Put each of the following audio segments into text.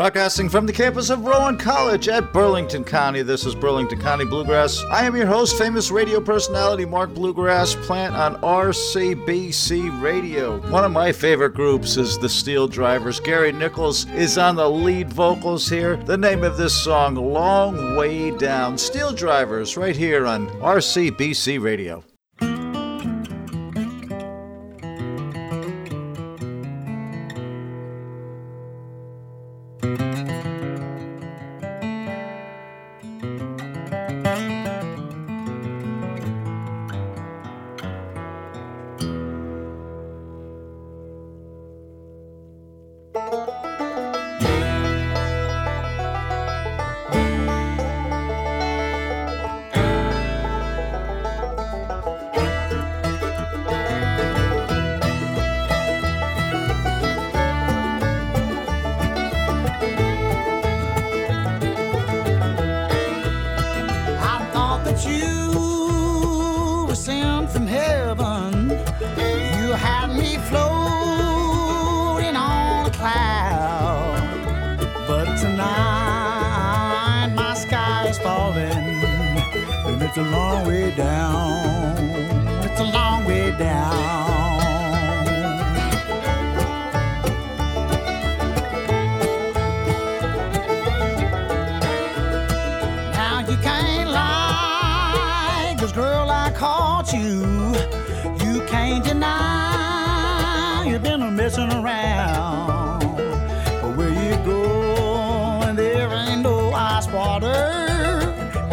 Broadcasting from the campus of Rowan College at Burlington County, this is Burlington County Bluegrass. I am your host, famous radio personality Mark Bluegrass, plant on RCBC Radio. One of my favorite groups is the SteelDrivers. Gary Nichols is on the lead vocals here. The name of this song, Long Way Down. SteelDrivers, right here on RCBC Radio.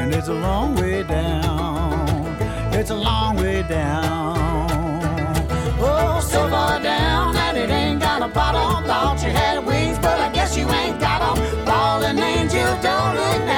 and it's a long way down. It's a long way down. Oh, so far down that it ain't got a bottom. Thought you had wings, but I guess you ain't got them. Falling angel, don't look now.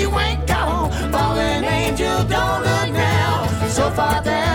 you ain't gone. Fallen angel, don't look now. So far down.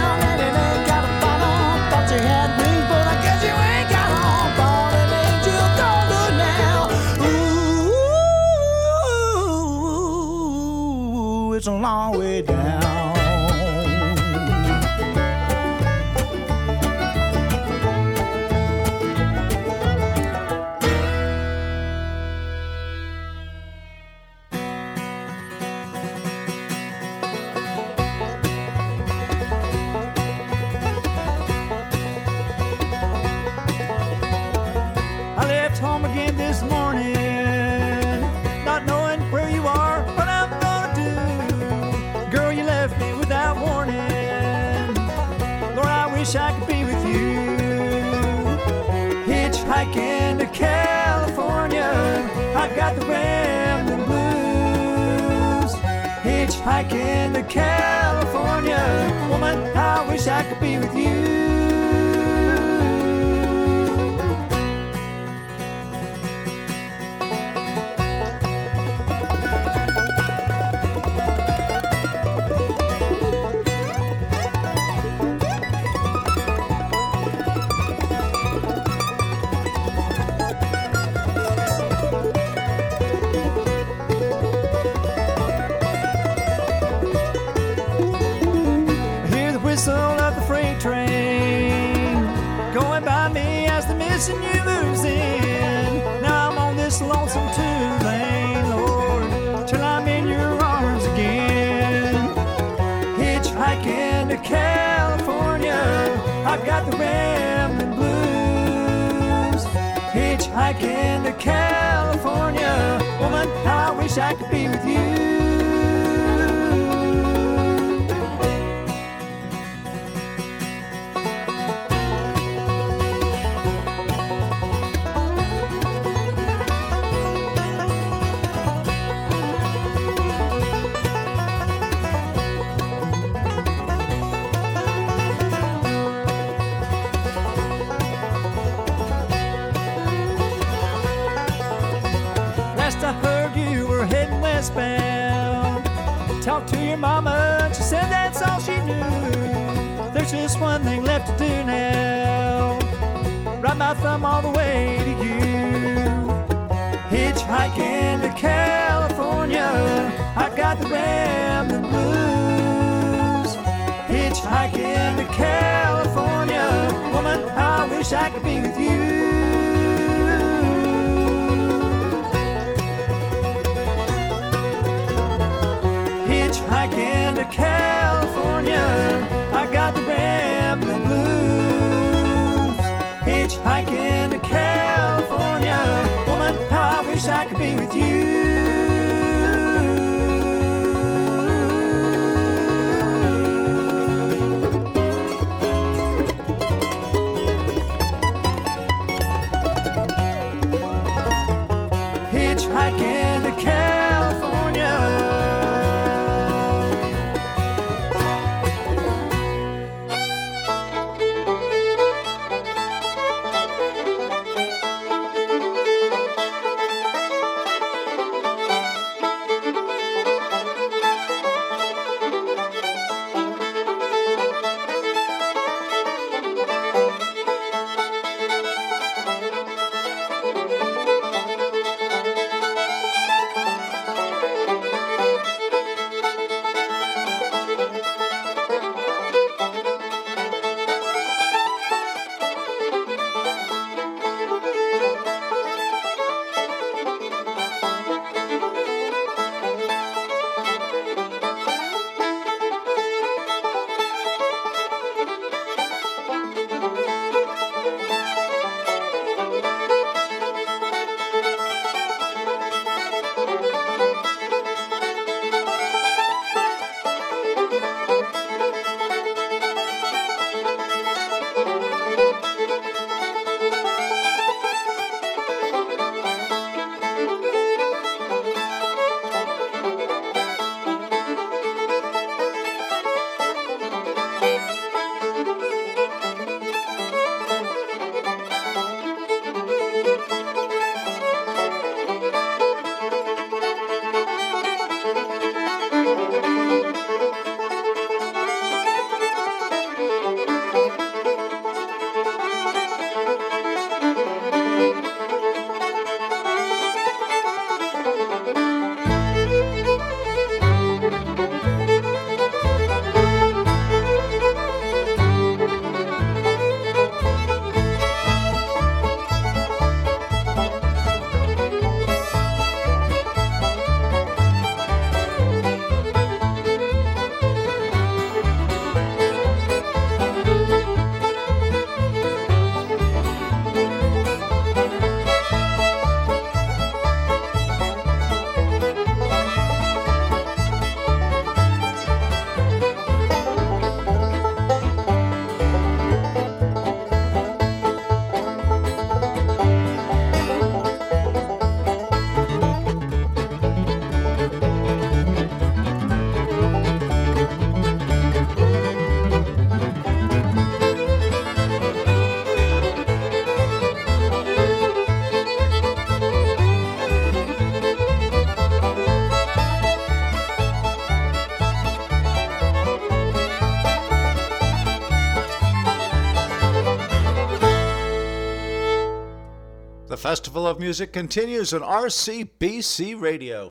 hike the California. Woman, I wish I could be with you. Hitchhiking to California, I've got the rambling blues. Hitchhiking to California, woman, I wish I could be with you. Your mama, she said that's all she knew. There's just one thing left to do now. Ride my thumb all the way to you. Hitchhiking to California, I got the rambling blues. Hitchhiking to California, woman, I wish I could be with you. California. I got the rambling blues. Hitchhiking to California. Woman, I wish I could be with you. Festival of Music continues on RCBC Radio.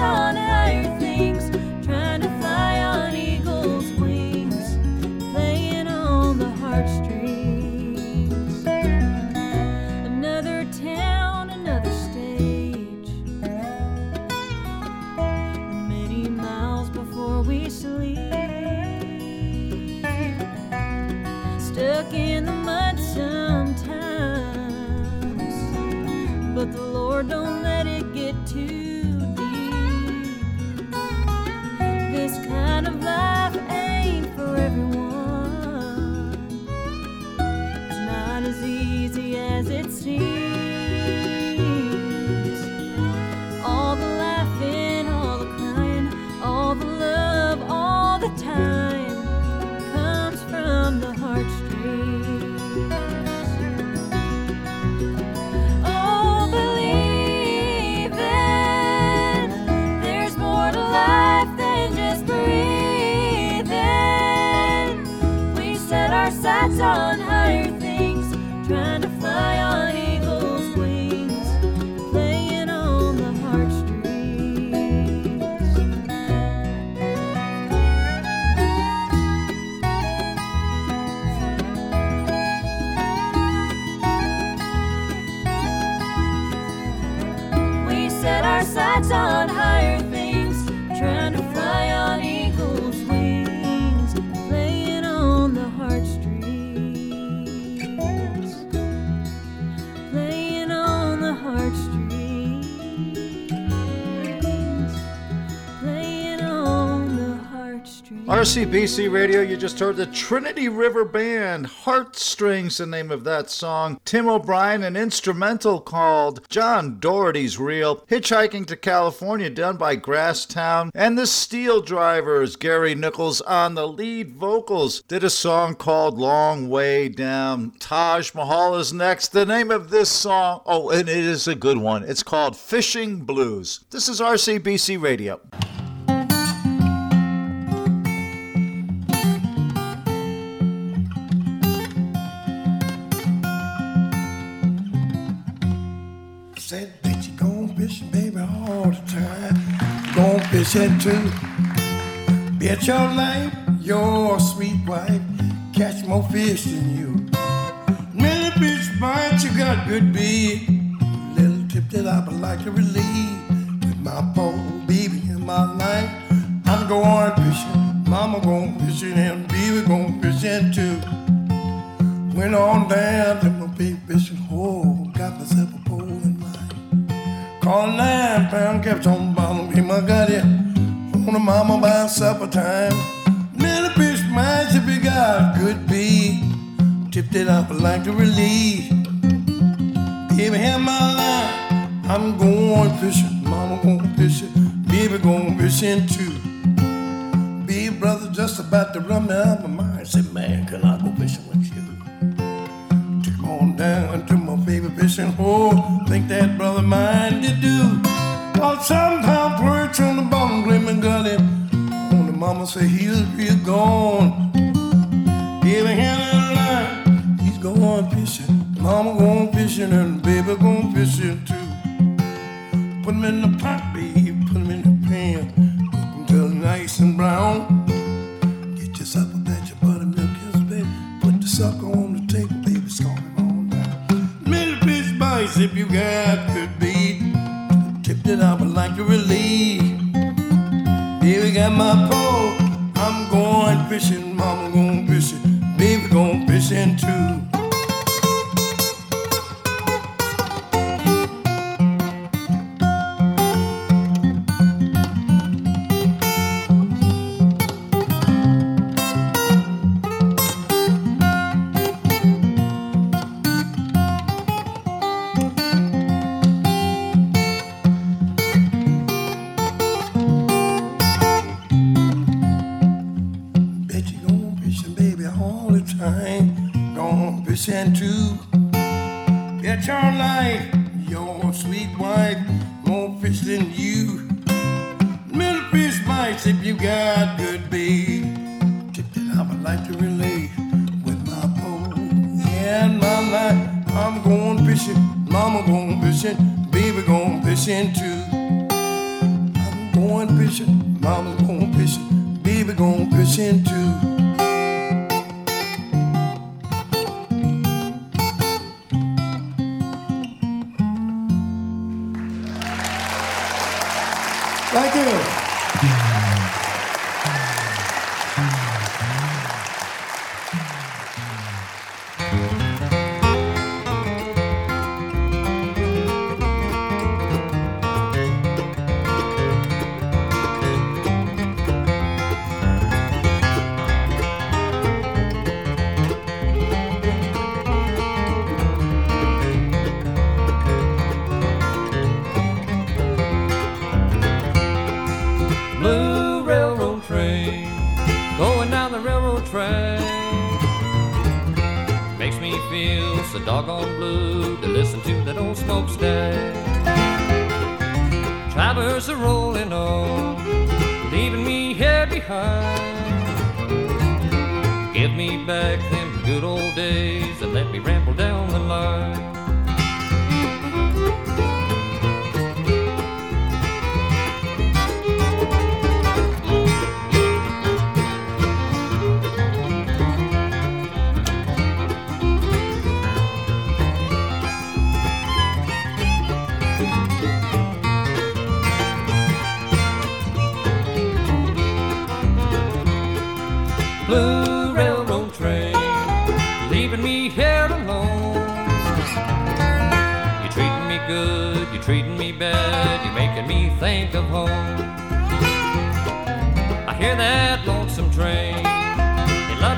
Our set our RCBC Radio, you just heard the Trinity River Band, Heartstrings, the name of that song. Tim O'Brien, an instrumental called John Doherty's Reel, Hitchhiking to California, done by Grasstown, and the SteelDrivers, Gary Nichols on the lead vocals, did a song called Long Way Down. Taj Mahal is next. The name of this song, oh, and it is a good one. It's called Fishing Blues. This is RCBC Radio. Fish it. Bet your life, your sweet wife, catch more fish than you. Many fish bites, you got good bait. Little tip that I would like to relieve with my poor baby in my life. I'm going fishing, mama going fishing, and baby going fishing too. Went on down to my big fishing hole, Called nine pound, kept on bottom, him I got it. On the mama by supper time. Little fish mice if you got good bait. Tipped it up like a relief. Baby, have my line. I'm going fishing, mama going fishing, baby going fishing too. Big brother just about to run me out of my mind. Said, man, can I Think that brother mine did do. Well, somehow perch on the bottom, gleaming him. On the mama say he was real gone. Give a hand in line. He's going fishing. Mama going fishing and baby going fishing too. Put him in the pot, baby. Put him in the pan. Cook him till nice and brown. Get yourself a batch of buttermilk, yes, baby. Put the sucker on If you got could be tip that I would like to relieve. Baby got my pole, I'm going fishing, mama going fishing, baby going fishing too. mama's gonna push it, baby gonna push too. Thank you.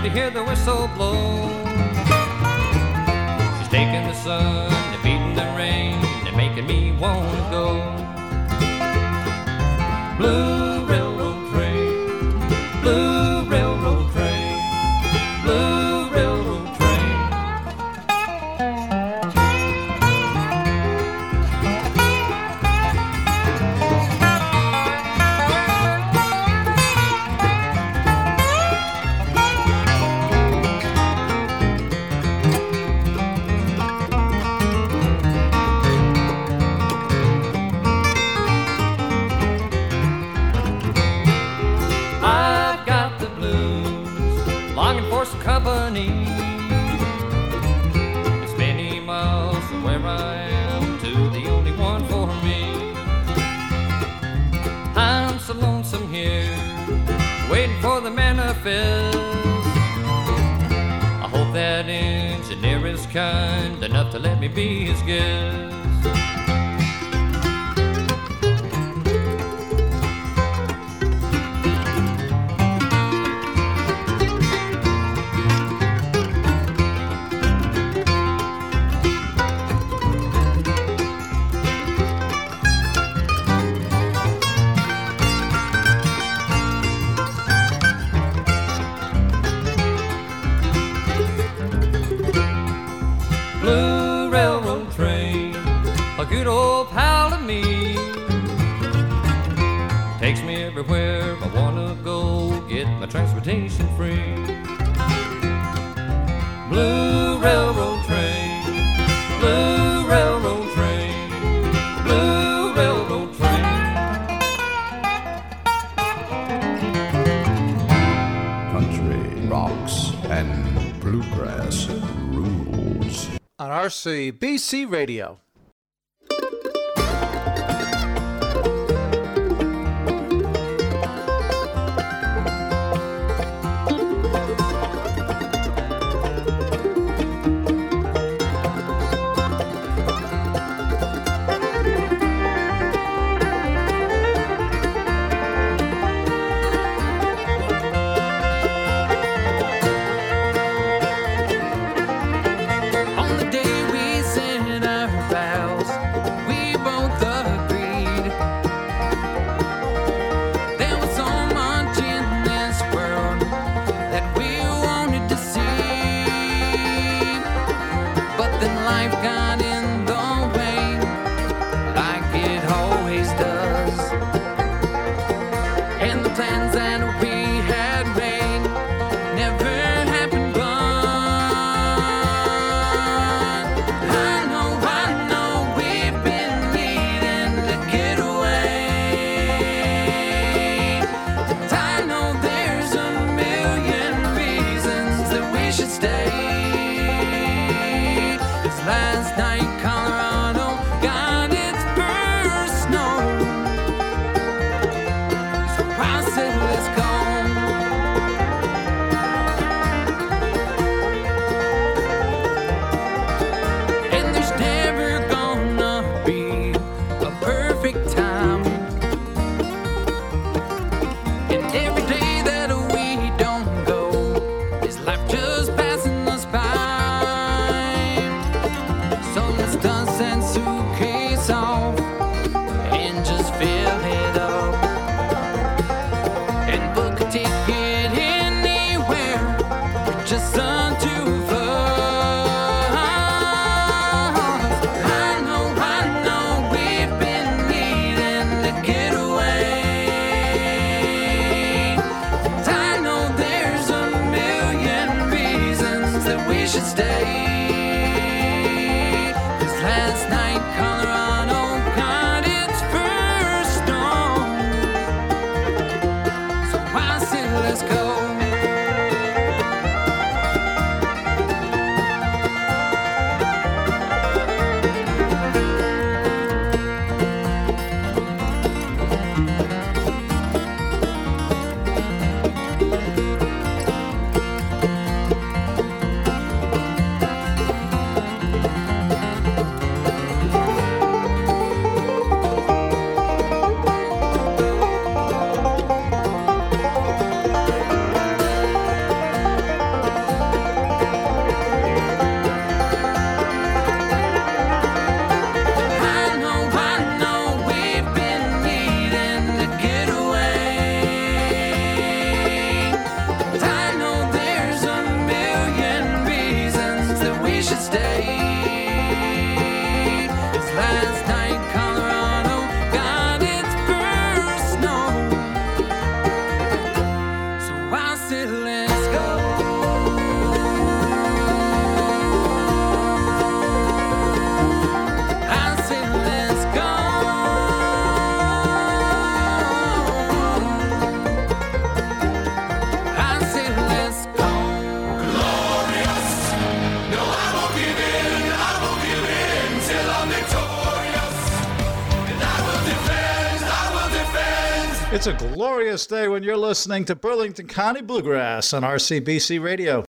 to hear the whistle blow. She's taking the sun and beating the rain they're making me want to go. Blue to let me be his guest. railroad train, blue railroad train, blue railroad train. Country rocks and bluegrass rules. On RCBC Radio. glorious day when you're listening to Burlington County Bluegrass on RCBC Radio.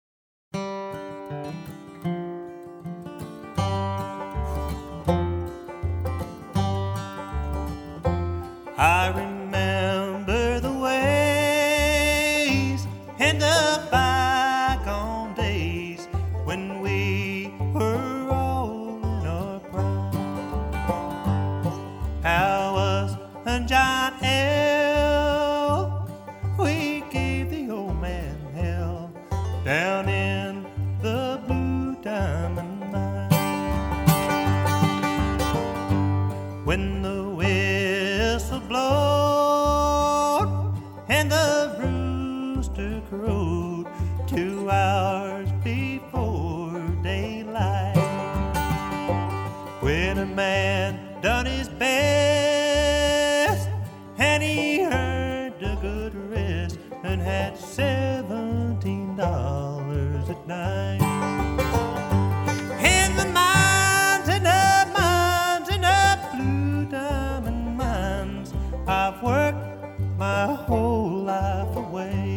whole life away.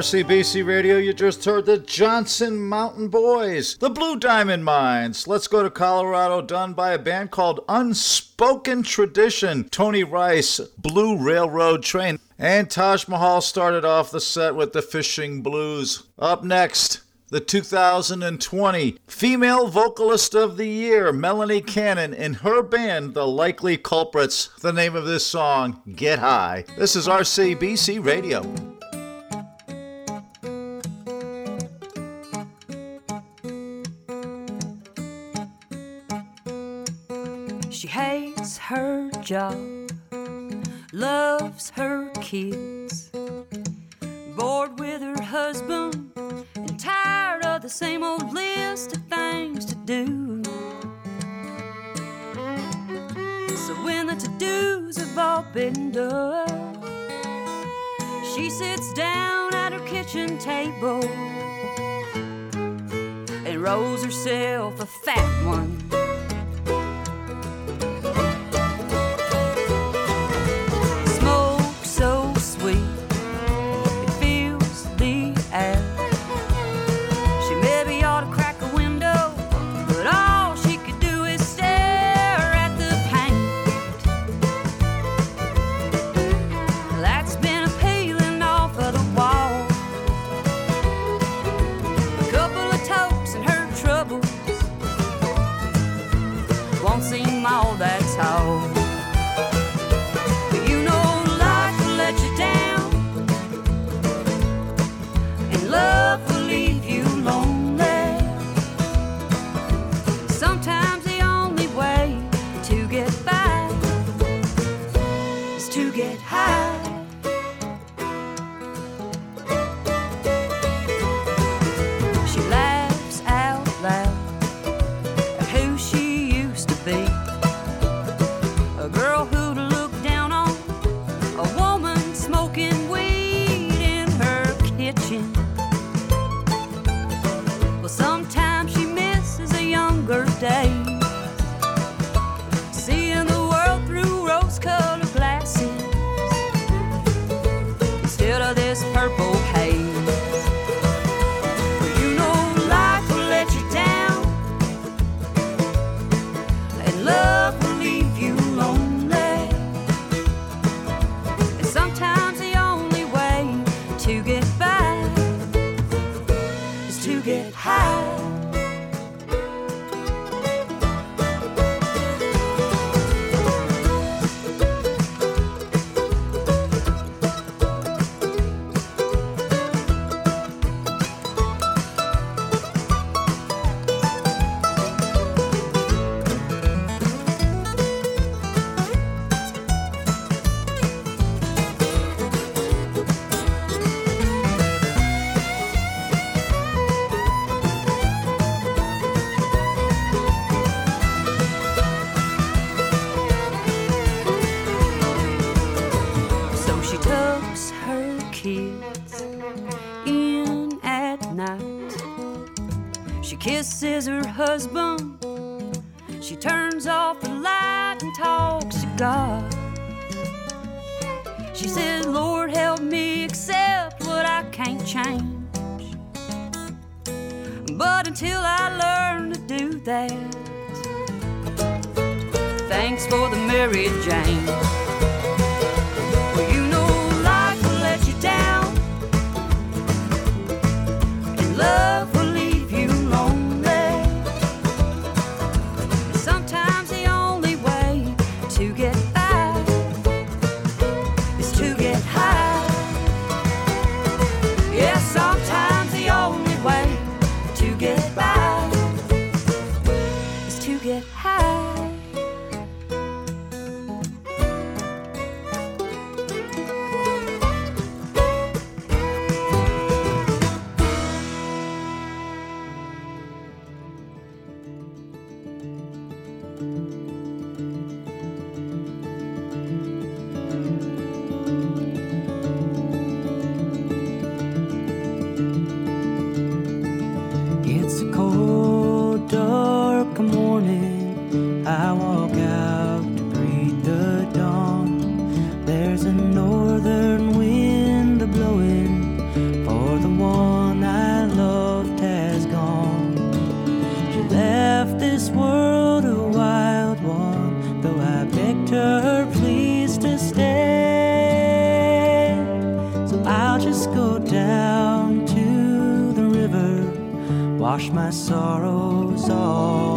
RCBC Radio, you just heard the Johnson Mountain Boys, the Blue Diamond Mines. Let's go to Colorado, done by a band called Unspoken Tradition. Tony Rice, Blue Railroad Train. And Taj Mahal started off the set with the Fishing Blues. Up next, the 2020 Female Vocalist of the Year, Melanie Cannon, and her band, The Likely Culprits. The name of this song, Get High. This is RCBC Radio. job, loves her kids, bored with her husband, and tired of the same old list of things to do. So when the to dos have all been done, she sits down at her kitchen table and rolls herself a fat one husband. She turns off the light and talks to God. She says, Lord, help me accept what I can't change. But until I learn to do that, thanks for the Mary Jane. wash my sorrows off.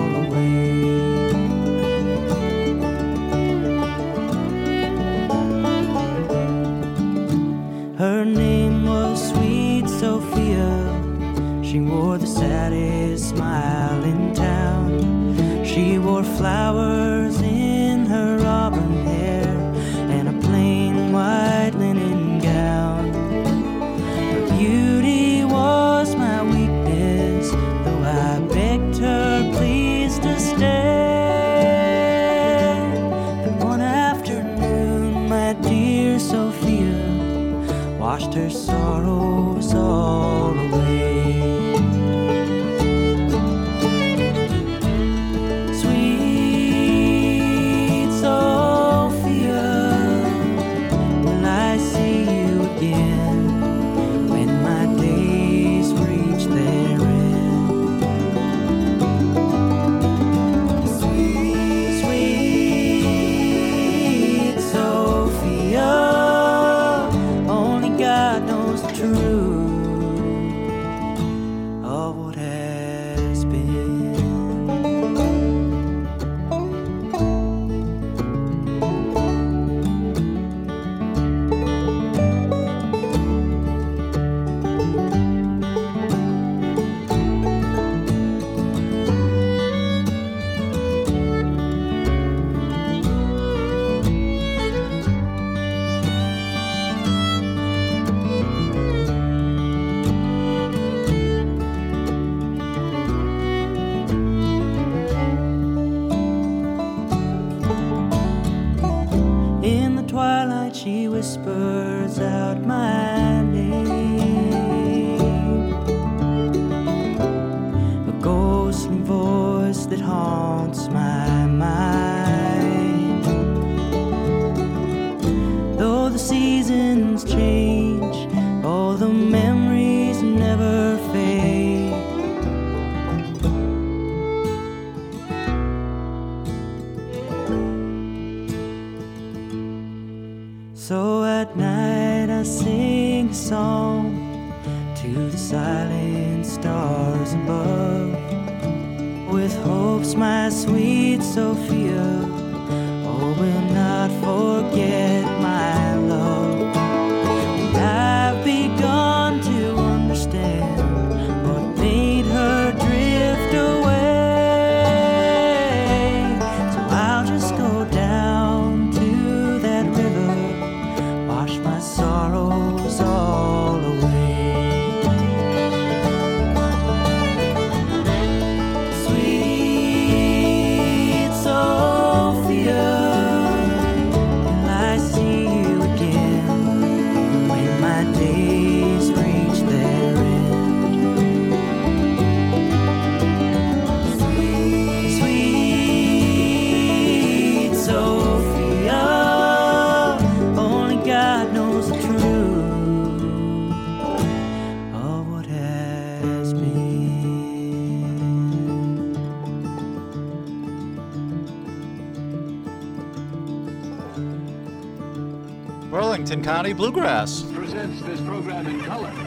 Burlington County Bluegrass presents this program in color.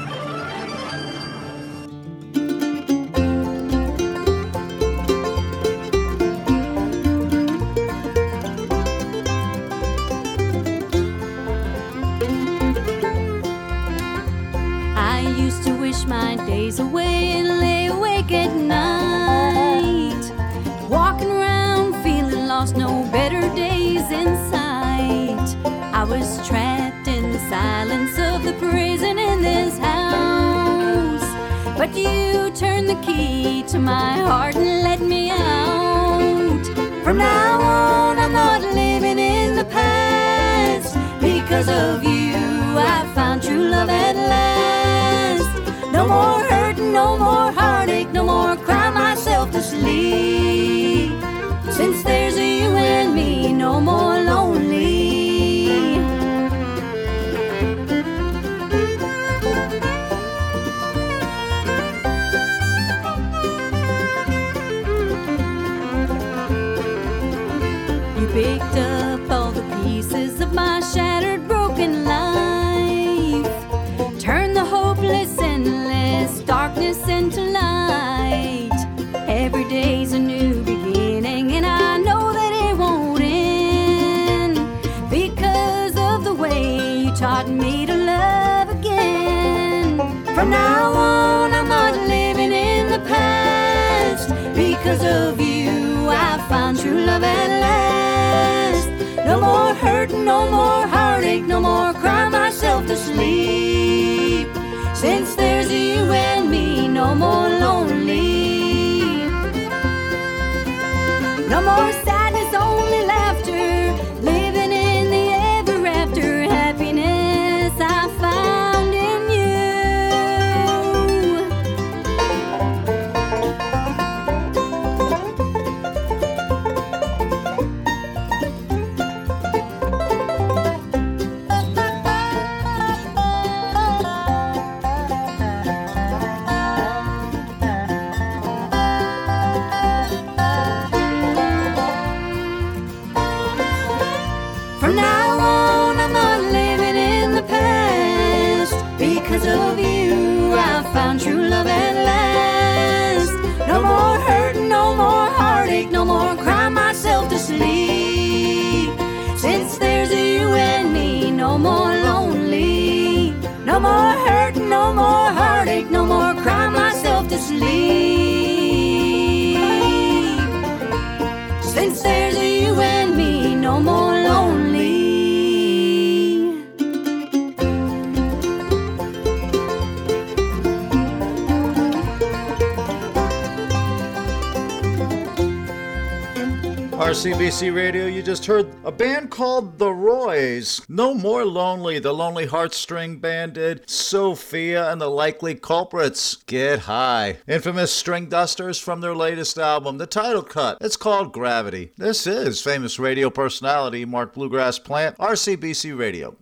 Silence of the prison in this house. But you turned the key to my heart and let me out. From now on, I'm not living in the past. Because of you, I found true love at last. No more hurt, no more heartache, From now on, I'm not living in the past. Because of you, I found true love at last. No more hurt, no more heartache, no more cry myself to sleep. Since there's you and me, no more lonely. No more sadness, RCBC Radio, you just heard band called The Roys. No More Lonely, the Lonely Heartstring Band did. Sophia and the Likely Culprits, Get High. Infamous Stringdusters from their latest album, the title cut. It's called Gravity. This is famous radio personality Mark Bluegrass Plant, RCBC Radio.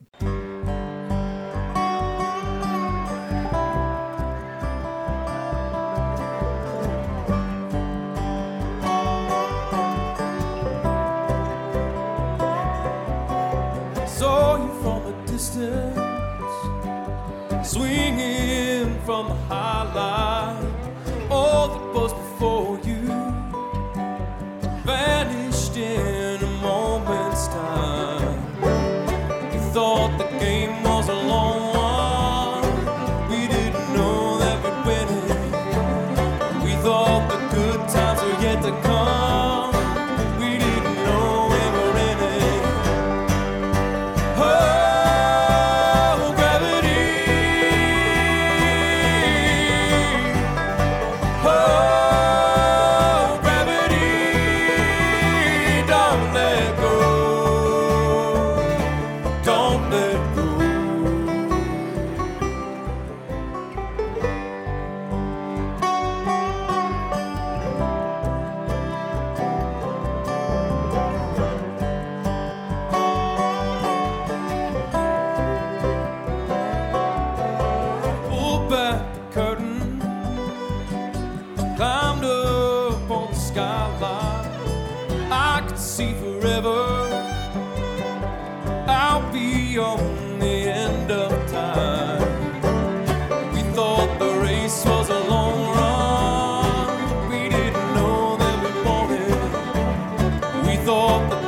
thought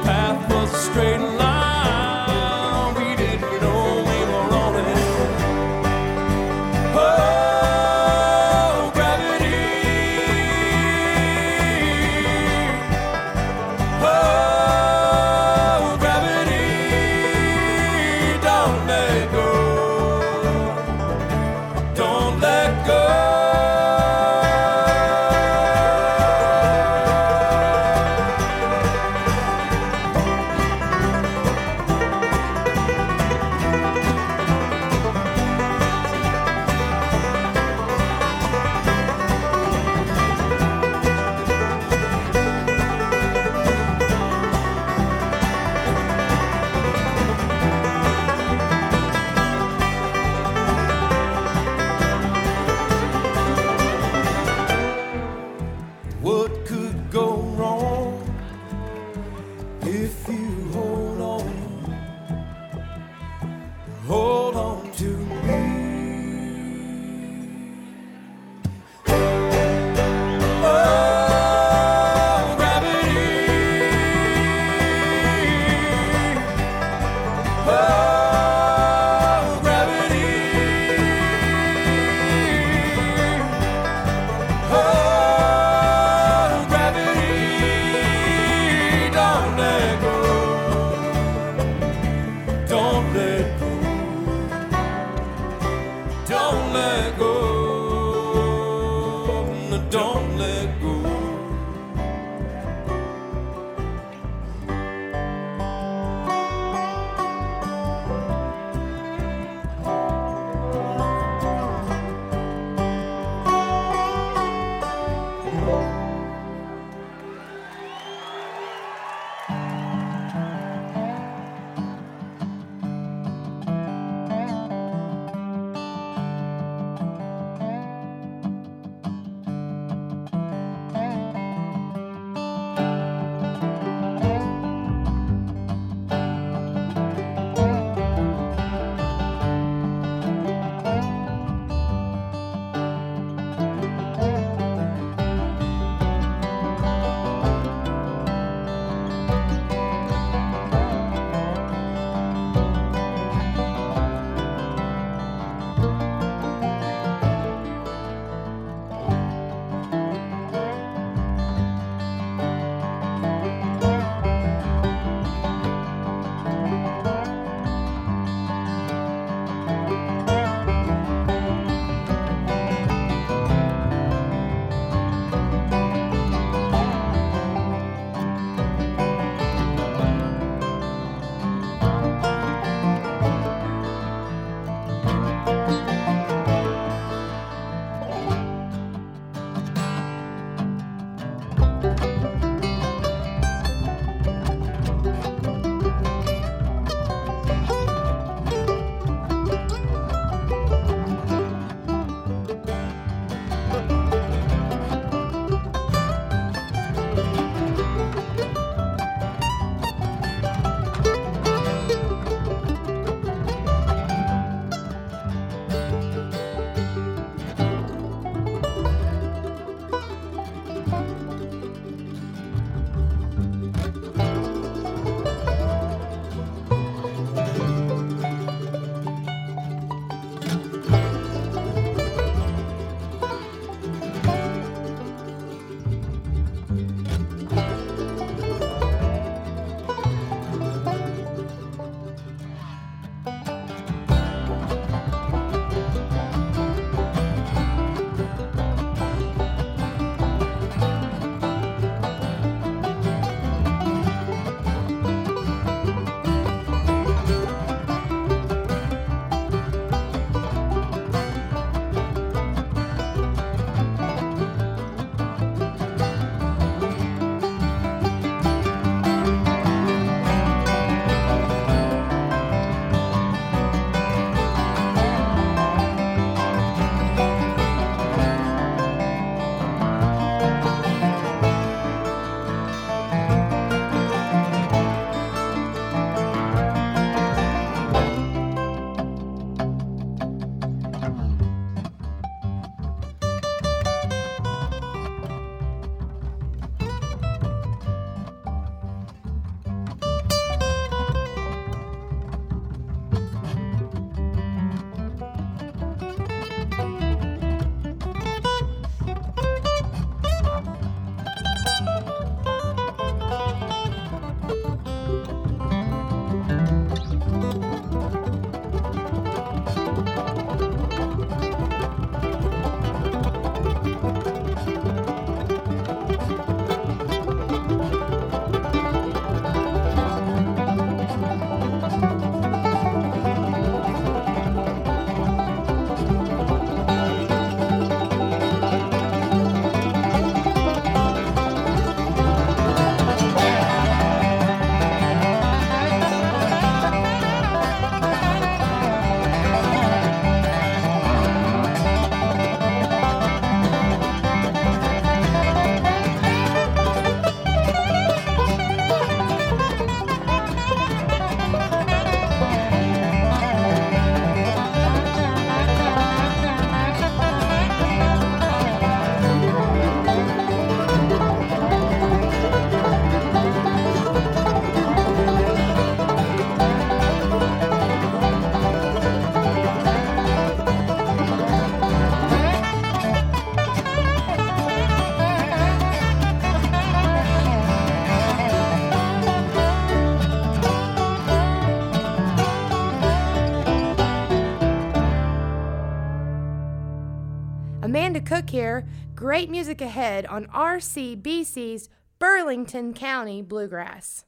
here. Great music ahead on RCBC's Burlington County Bluegrass.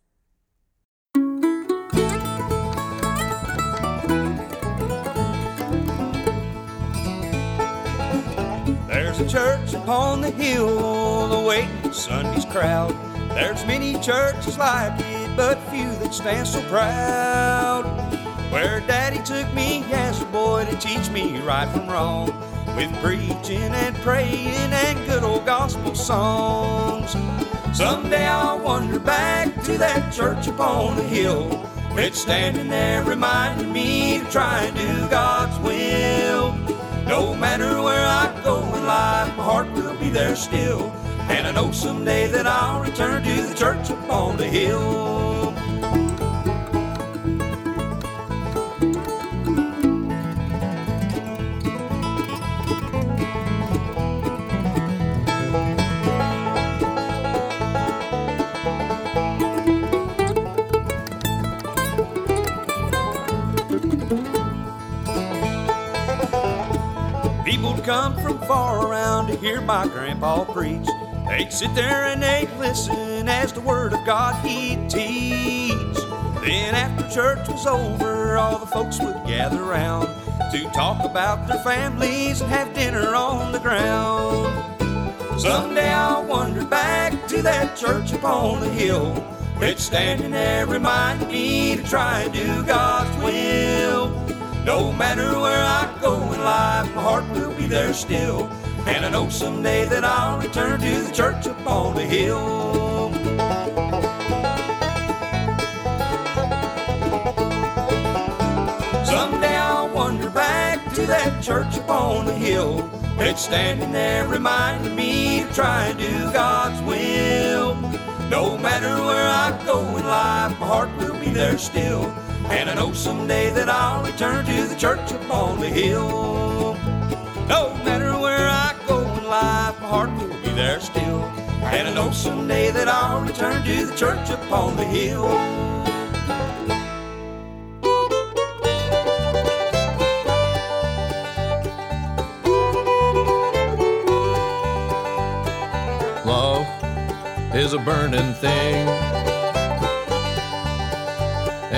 There's a church upon the hill awaiting Sunday's crowd. There's many churches like it, but few that stand so proud. Where Daddy took me as a boy to teach me right from wrong, with preaching and praying and good old gospel songs. Someday I'll wander back to that church upon the hill, it's standing there reminding me to try and do God's will. No matter where I go in life, my heart will be there still. And I know someday that I'll return to the church upon the hill. Far around to hear my grandpa preach. They'd sit there and they'd listen as the word of God he'd teach. Then after church was over, all the folks would gather round to talk about their families and have dinner on the ground. Someday I'll wander back to that church upon the hill. It's standing there reminding me to try and do God's will. No matter where I go in life, my heart will be there still. And I know someday that I'll return to the church upon the hill. Someday I'll wander back to that church upon the hill. It's standing there reminding me to try and do God's will. No matter where I go in life, my heart will be there still. And I know someday that I'll return to the church upon the hill. No matter where I go in life, my heart will be there still. And I know someday that I'll return to the church upon the hill. Love is a burning thing,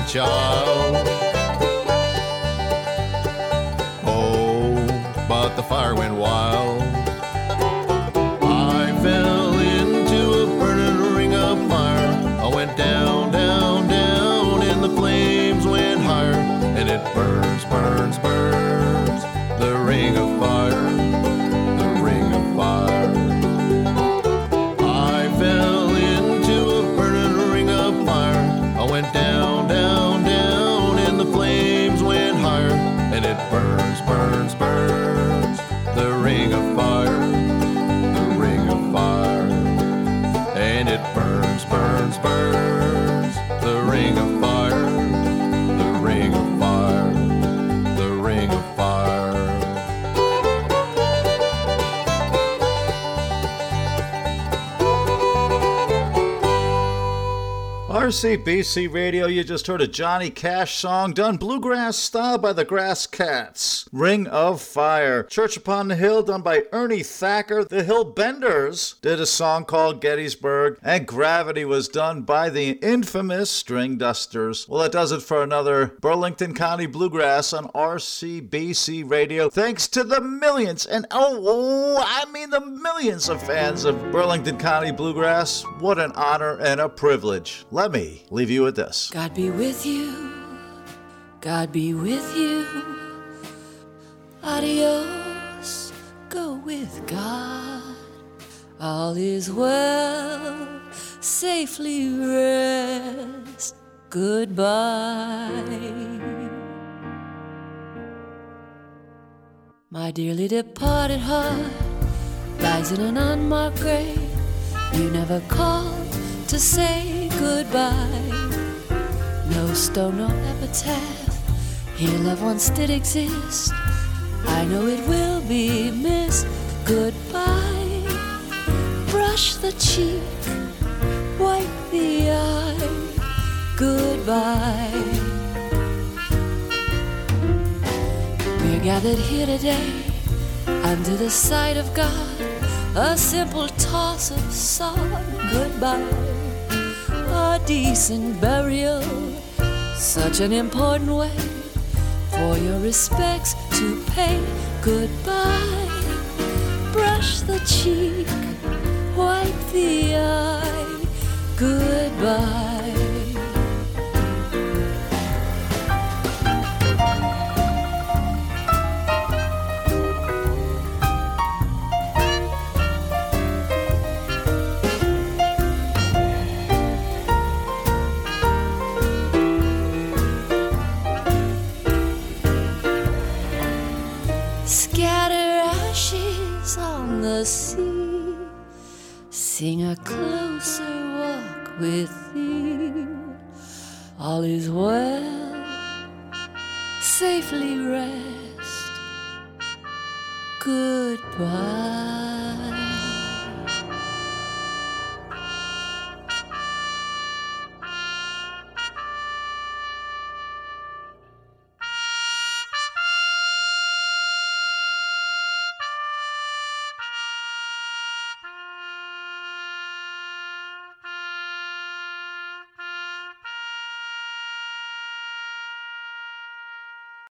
a child. RCBC Radio, you just heard a Johnny Cash song done bluegrass style by the Grass Cats. Ring of Fire. Church Upon the Hill done by Ernie Thacker. The Hillbenders did a song called Gettysburg. And Gravity was done by the infamous Stringdusters. Well, that does it for another Burlington County Bluegrass on RCBC Radio. Thanks to the millions, and oh, I mean the millions of fans of Burlington County Bluegrass. What an honor and a privilege. Let me leave you with this. God be with you. God be with you. Adios. Go with God. All is well. Safely rest. Goodbye. My dearly departed heart lies in an unmarked grave. You never called to say goodbye. No stone, no epitaph. Here, loved ones did exist. I know it will be missed. Goodbye. Brush the cheek, wipe the eye. Goodbye. We're gathered here today under the sight of God. A simple toss of sod. Goodbye a decent burial. Such an important way for your respects to pay. Goodbye. Brush the cheek, wipe the eye. Goodbye.